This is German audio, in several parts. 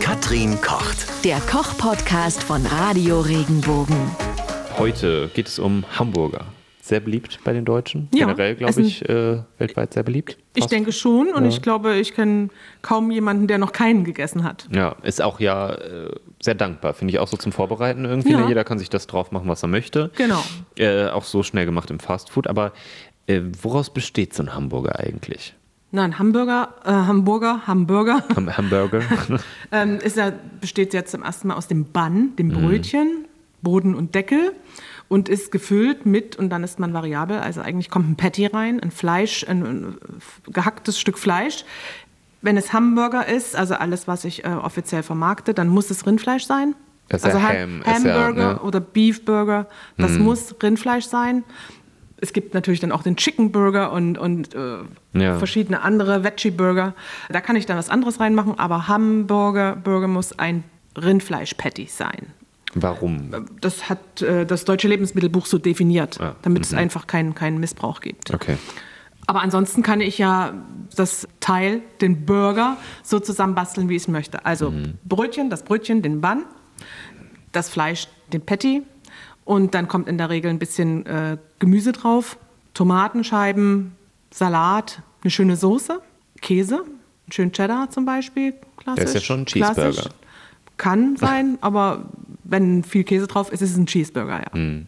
Katrin kocht. Der Koch-Podcast von Radio Regenbogen. Heute geht es um Hamburger. Sehr beliebt bei den Deutschen. Ja, Generell, glaube ich, äh, weltweit sehr beliebt. Ich Fast. denke schon und Ja. ich glaube, ich kenne kaum jemanden, der noch keinen gegessen hat. Ja, ist auch ja äh, sehr dankbar, finde ich auch so zum Vorbereiten irgendwie. Ja. Ne? Jeder kann sich das drauf machen, was er möchte. Genau. Äh, auch so schnell gemacht im Fastfood. Aber äh, woraus besteht so ein Hamburger eigentlich? Na, ein Hamburger, äh, Hamburger, Hamburger Ham Hamburger? ähm, ist ja, besteht jetzt zum ersten Mal aus dem Bann, dem Mhm. Brötchen, Boden und Deckel und ist gefüllt mit, und dann ist man variabel, also eigentlich kommt ein Patty rein, ein Fleisch, ein, ein gehacktes Stück Fleisch. Wenn es Hamburger ist, also alles, was ich äh, offiziell vermarkte, dann muss es Rindfleisch sein. Das ja also Ham, ja, Hamburger ne? oder Beefburger, das muss Rindfleisch sein. Es gibt natürlich dann auch den Chicken Burger und, und äh, Ja. verschiedene andere Veggie-Burger. Da kann ich dann was anderes reinmachen, aber Hamburger Burger muss ein Rindfleisch-Patty sein. Warum? Das hat äh, das Deutsche Lebensmittelbuch so definiert, Ah, damit es einfach keinen keinen Missbrauch gibt. Okay. Aber ansonsten kann ich ja das Teil, den Burger, so zusammenbasteln, wie ich es möchte. Also Brötchen, das Brötchen, den Bun, das Fleisch, den Patty und dann kommt in der Regel ein bisschen äh, Gemüse drauf, Tomatenscheiben, Salat, eine schöne Soße, Käse, einen schönen Cheddar zum Beispiel, klassisch. Das ist ja schon ein Cheeseburger. Klassisch. Kann sein, aber wenn viel Käse drauf ist, ist es ein Cheeseburger, ja.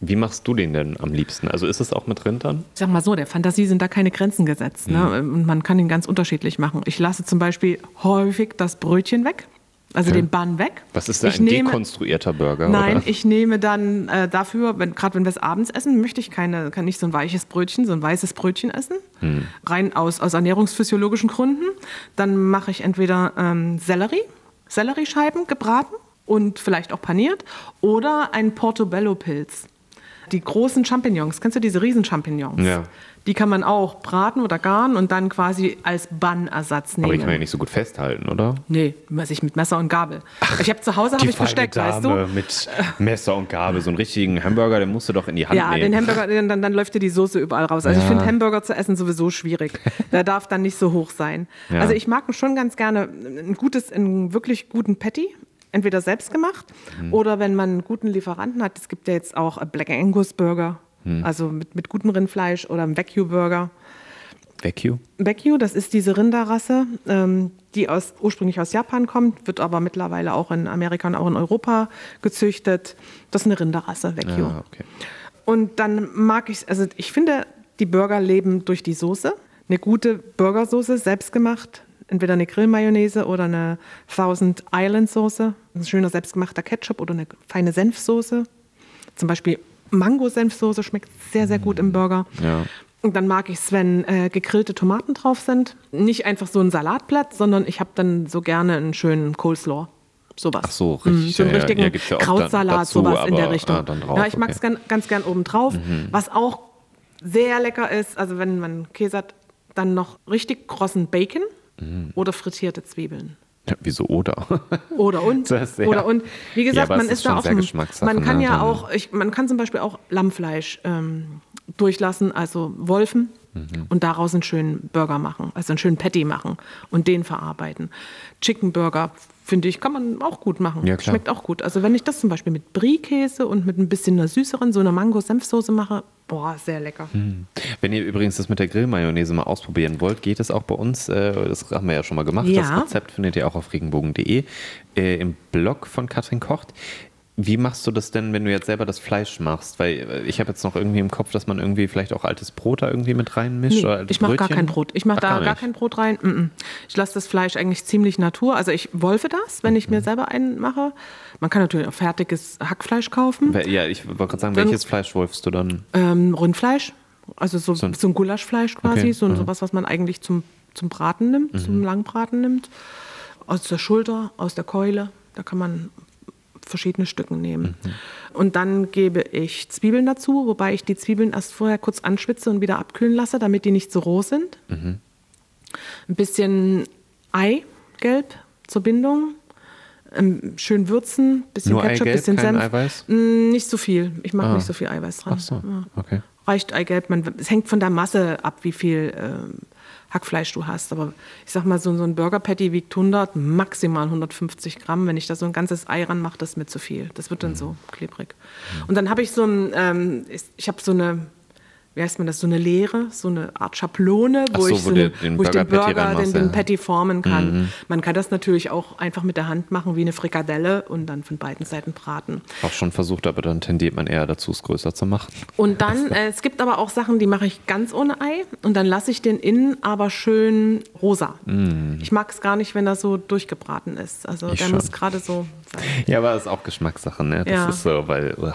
Wie machst du den denn am liebsten? Also ist es auch mit Rind dann? Ich sag mal so, der Fantasie sind da keine Grenzen gesetzt. Ne? Mhm. Und man kann ihn ganz unterschiedlich machen. Ich lasse zum Beispiel häufig das Brötchen weg, also Okay. den Bun weg. Was ist da ich ein nehme, dekonstruierter Burger? Nein, oder? ich nehme dann äh, dafür, wenn, gerade wenn wir es abends essen, möchte ich keine, kann nicht so ein weiches Brötchen, so ein weißes Brötchen essen. Hm. Rein aus, aus ernährungsphysiologischen Gründen. Dann mache ich entweder ähm, Sellerie, Selleriescheiben gebraten und vielleicht auch paniert oder ein Portobello-Pilz. Die großen Champignons, kennst du diese Riesen-Champignons? Ja. Die kann man auch braten oder garen und dann quasi als Bun-Ersatz nehmen. Aber ich kann ja nicht so gut festhalten, oder? Nee, weiß ich mit Messer und Gabel. Ich habe zu Hause habe ich Besteck, weißt du? mit Messer und Gabel. So einen richtigen Hamburger, den musst du doch in die Hand Ja, nehmen. den Hamburger, den- dann, dann läuft dir die Soße überall raus. Also ich Ja. finde Hamburger zu essen sowieso schwierig. Der darf dann nicht so hoch sein. Ja. Also ich mag schon ganz gerne ein gutes, einen wirklich guten Patty. Entweder selbst gemacht Mhm. oder wenn man einen guten Lieferanten hat. Es gibt ja jetzt auch Black Angus Burger, Mhm. also mit, mit gutem Rindfleisch oder einen Wagyu Burger. Wagyu? Wagyu, das ist diese Rinderrasse, ähm, die aus, ursprünglich aus Japan kommt, wird aber mittlerweile auch in Amerika und auch in Europa gezüchtet. Das ist eine Rinderrasse, Wagyu. Ja, okay. Und dann mag ich, also ich finde, die Burger leben durch die Soße. Eine gute Burgersoße, selbstgemacht, entweder eine Grillmayonnaise oder eine Thousand Island Soße, ein schöner selbstgemachter Ketchup oder eine feine Senfsoße. Zum Beispiel Mango-Senfsoße schmeckt sehr, sehr gut im Burger. Ja. Und dann mag ich es, wenn äh, gegrillte Tomaten drauf sind. Nicht einfach so ein Salatblatt, sondern ich habe dann so gerne einen schönen Coleslaw. Sowas. Ach so, richtig. So einen ja, richtigen Ja, ja Krautsalat, dazu, sowas in der aber, Richtung. ah, drauf, ja, ich mag es okay. Mhm. ganz, ganz gern oben drauf. Was auch sehr lecker ist, also wenn man Käse hat, dann noch richtig krossen Bacon Mhm. oder frittierte Zwiebeln. Ja, wieso oder? Oder und. Das sehr- Oder und. Wie Ja, gesagt, aber man ist ist da auch. Man kann ne? ja auch, ich, man kann zum Beispiel auch Lammfleisch ähm, durchlassen, also Wolfen, Mhm. und daraus einen schönen Burger machen, also einen schönen Patty machen und den verarbeiten. Chicken Burger, finde ich, kann man auch gut machen. Ja. Schmeckt auch gut. Also wenn ich das zum Beispiel mit Brie-Käse und mit ein bisschen einer süßeren, so einer Mango-Senfsoße mache, boah, sehr lecker. Hm. Wenn ihr übrigens das mit der Grillmayonnaise mal ausprobieren wollt, geht es auch bei uns. Äh, das haben wir ja schon mal gemacht. Ja. Das Rezept findet ihr auch auf regenbogen.de äh, im Blog von Katrin Kocht. Wie machst du das denn, wenn du jetzt selber das Fleisch machst? Weil äh, ich habe jetzt noch irgendwie im Kopf, dass man irgendwie vielleicht auch altes Brot da irgendwie mit reinmischt. Nee, ich mache gar kein Brot. Ich mache Ach, da gar nicht. kein Brot rein. Mm -mm. Ich lasse das Fleisch eigentlich ziemlich natur. Also ich wolfe das, wenn Mhm. ich mir selber einen mache. Man kann natürlich auch fertiges Hackfleisch kaufen. Ja, ich wollte gerade sagen, Dann- welches Fleisch wolfst du dann? Ähm, Rindfleisch, also so, So so, ein- ein, Gulaschfleisch quasi, Okay, so ein- aha. sowas, was man eigentlich zum, zum Braten nimmt, Mhm. zum Langbraten nimmt. Aus der Schulter, aus der Keule, da kann man verschiedene Stücken nehmen. Mhm. Und dann gebe ich Zwiebeln dazu, wobei ich die Zwiebeln erst vorher kurz anschwitze und wieder abkühlen lasse, damit die nicht so roh sind. Mhm. Ein bisschen Eigelb zur Bindung. Ähm, schön würzen, bisschen Nur Ketchup, Eigelb, bisschen Senf. Eiweiß? Mm, Nicht so viel. Ich mag Ah. nicht so viel Eiweiß dran. Ach so, okay. Reicht Eigelb. Man, es hängt von der Masse ab, wie viel ähm, Hackfleisch du hast. Aber ich sag mal, so, so ein Burger Patty wiegt 100, maximal 150 Gramm. Wenn ich da so ein ganzes Ei ranmache, das ist mir zu viel. Das wird dann Mhm. so klebrig. Und dann habe ich so ein, ähm, ich, ich habe so eine, wie heißt man das, so eine Leere, so eine Art Schablone, wo so, ich, so eine, den wo ich den Burger den, den ja. Mhm. Patty formen kann. Man kann das natürlich auch einfach mit der Hand machen, wie eine Frikadelle und dann von beiden Seiten braten. Auch schon versucht, aber dann tendiert man eher dazu, es größer zu machen. Und dann, äh, es gibt aber auch Sachen, die mache ich ganz ohne Ei und dann lasse ich den innen aber schön rosa. Ich mag es gar nicht, wenn er so durchgebraten ist. Also Ich der schon. muss gerade so sein. Ja, aber das ist auch Geschmackssache, ne? Das Ja. ist so, weil. uah.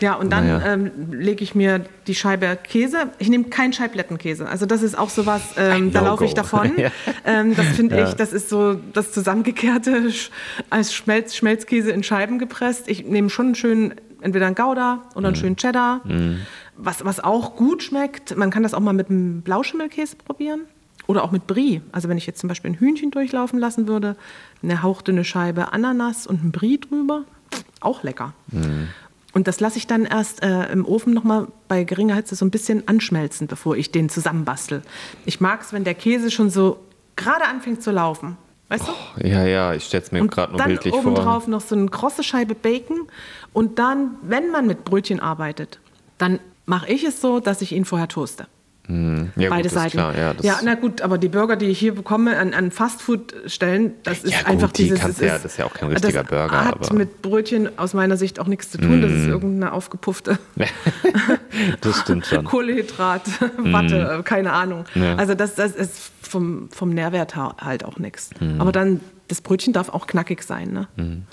Ja, und dann Naja. ähm, lege ich mir die Scheibe Käse. Ich nehme keinen Scheiblettenkäse. Also das ist auch sowas, ähm, da laufe ich davon. Ja. ähm, das finde Ja. ich, das ist so das zusammengekehrte Sch- als Schmelz, Schmelzkäse in Scheiben gepresst. Ich nehme schon einen schönen, entweder einen Gouda oder einen schönen Cheddar. Was, was auch gut schmeckt, man kann das auch mal mit einem Blauschimmelkäse probieren. Oder auch mit Brie. Also wenn ich jetzt zum Beispiel ein Hühnchen durchlaufen lassen würde, eine hauchdünne Scheibe Ananas und ein Brie drüber, auch lecker. Und das lasse ich dann erst äh, im Ofen nochmal bei geringer Hitze so ein bisschen anschmelzen, bevor ich den zusammenbastel. Ich mag es, wenn der Käse schon so gerade anfängt zu laufen. Weißt du? Ja, ja, ich stelle es mir Und gerade nur dann bildlich vor. obendrauf noch so eine krosse Scheibe Bacon. Und dann, wenn man mit Brötchen arbeitet, dann mache ich es so, dass ich ihn vorher toaste. Ja, gut, Beide ist Seiten. Klar, ja, ja, na gut, aber die Burger, die ich hier bekomme an, an Fastfood-Stellen, das ist Ja, gut, einfach die dieses. kannst es ja- das ist ja auch kein richtiger das Burger, hat aber- Mm. mit Brötchen aus meiner Sicht auch nichts zu tun. Das ist irgendeine aufgepuffte das stimmt schon. Kohlehydrat, Watte, äh, keine Ahnung. Mm. Ja. Also das, das ist vom, vom Nährwert ha- halt auch nichts. Mm. Aber dann, das Brötchen darf auch knackig sein. Ne?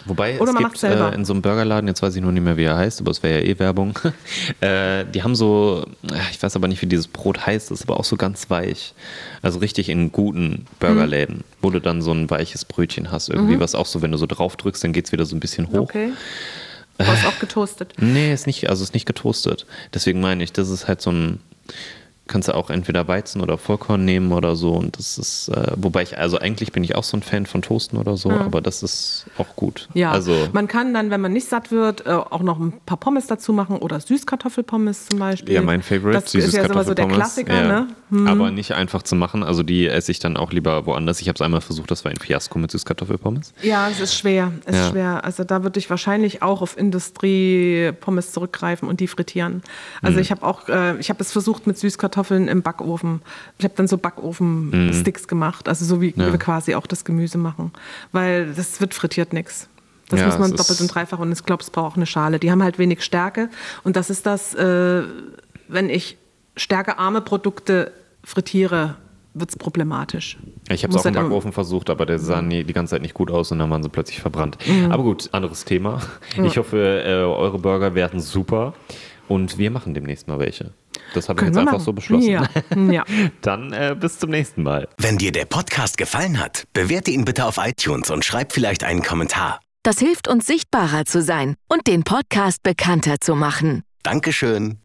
Wobei Oder es man gibt äh, in so einem Burgerladen, jetzt weiß ich nur nicht mehr, wie er heißt, aber es wäre ja eh Werbung. äh, die haben so, äh, ich weiß aber nicht, wie dieses Brot heißt, ist aber auch so ganz weich. Also richtig in guten Burgerläden, Mhm. wo du dann so ein weiches Brötchen hast, irgendwie, was auch so, wenn du so drauf drückst, dann geht es wieder so ein bisschen hoch. Okay. Du hast auch getoastet. Nee, ist nicht, also ist nicht getoastet. Deswegen meine ich, das ist halt so ein, kannst du auch entweder Weizen oder Vollkorn nehmen oder so. Und das ist, äh, wobei ich, also eigentlich bin ich auch so ein Fan von Toasten oder so, aber das ist auch gut. Ja, Also, man kann dann, wenn man nicht satt wird, äh, auch noch ein paar Pommes dazu machen oder Süßkartoffelpommes zum Beispiel. ja, mein Favorite, Das ist ja immer so der Klassiker, ja. ne? Hm. Aber nicht einfach zu machen. Also die esse ich dann auch lieber woanders. Ich habe es einmal versucht, das war ein Fiasko mit Süßkartoffelpommes. Ja, es ist schwer. Es Ja. ist schwer. Also da würde ich wahrscheinlich auch auf Industrie-Pommes zurückgreifen und die frittieren. Also Mhm. ich habe auch, äh, ich habe es versucht mit Süßkartoffeln im Backofen. Ich habe dann so Backofen-Sticks gemacht, also so wie Mhm. Ja. wir quasi auch das Gemüse machen, weil das wird frittiert nichts. Das Ja, muss man doppelt und dreifach und ich glaube, es braucht auch eine Schale. Die haben halt wenig Stärke und das ist das, äh, wenn ich stärkearme Produkte frittiere, wird es problematisch. Ich habe es auch im Backofen versucht, aber der sah nie, die ganze Zeit nicht gut aus und dann waren sie plötzlich verbrannt. Mhm. Aber gut, anderes Thema. Ich hoffe, äh, eure Burger werden super und wir machen demnächst mal welche. Das habe ich jetzt einfach machen. so beschlossen. Ja, ja. Dann äh, bis zum nächsten Mal. Wenn dir der Podcast gefallen hat, bewerte ihn bitte auf iTunes und schreib vielleicht einen Kommentar. Das hilft uns sichtbarer zu sein und den Podcast bekannter zu machen. Dankeschön.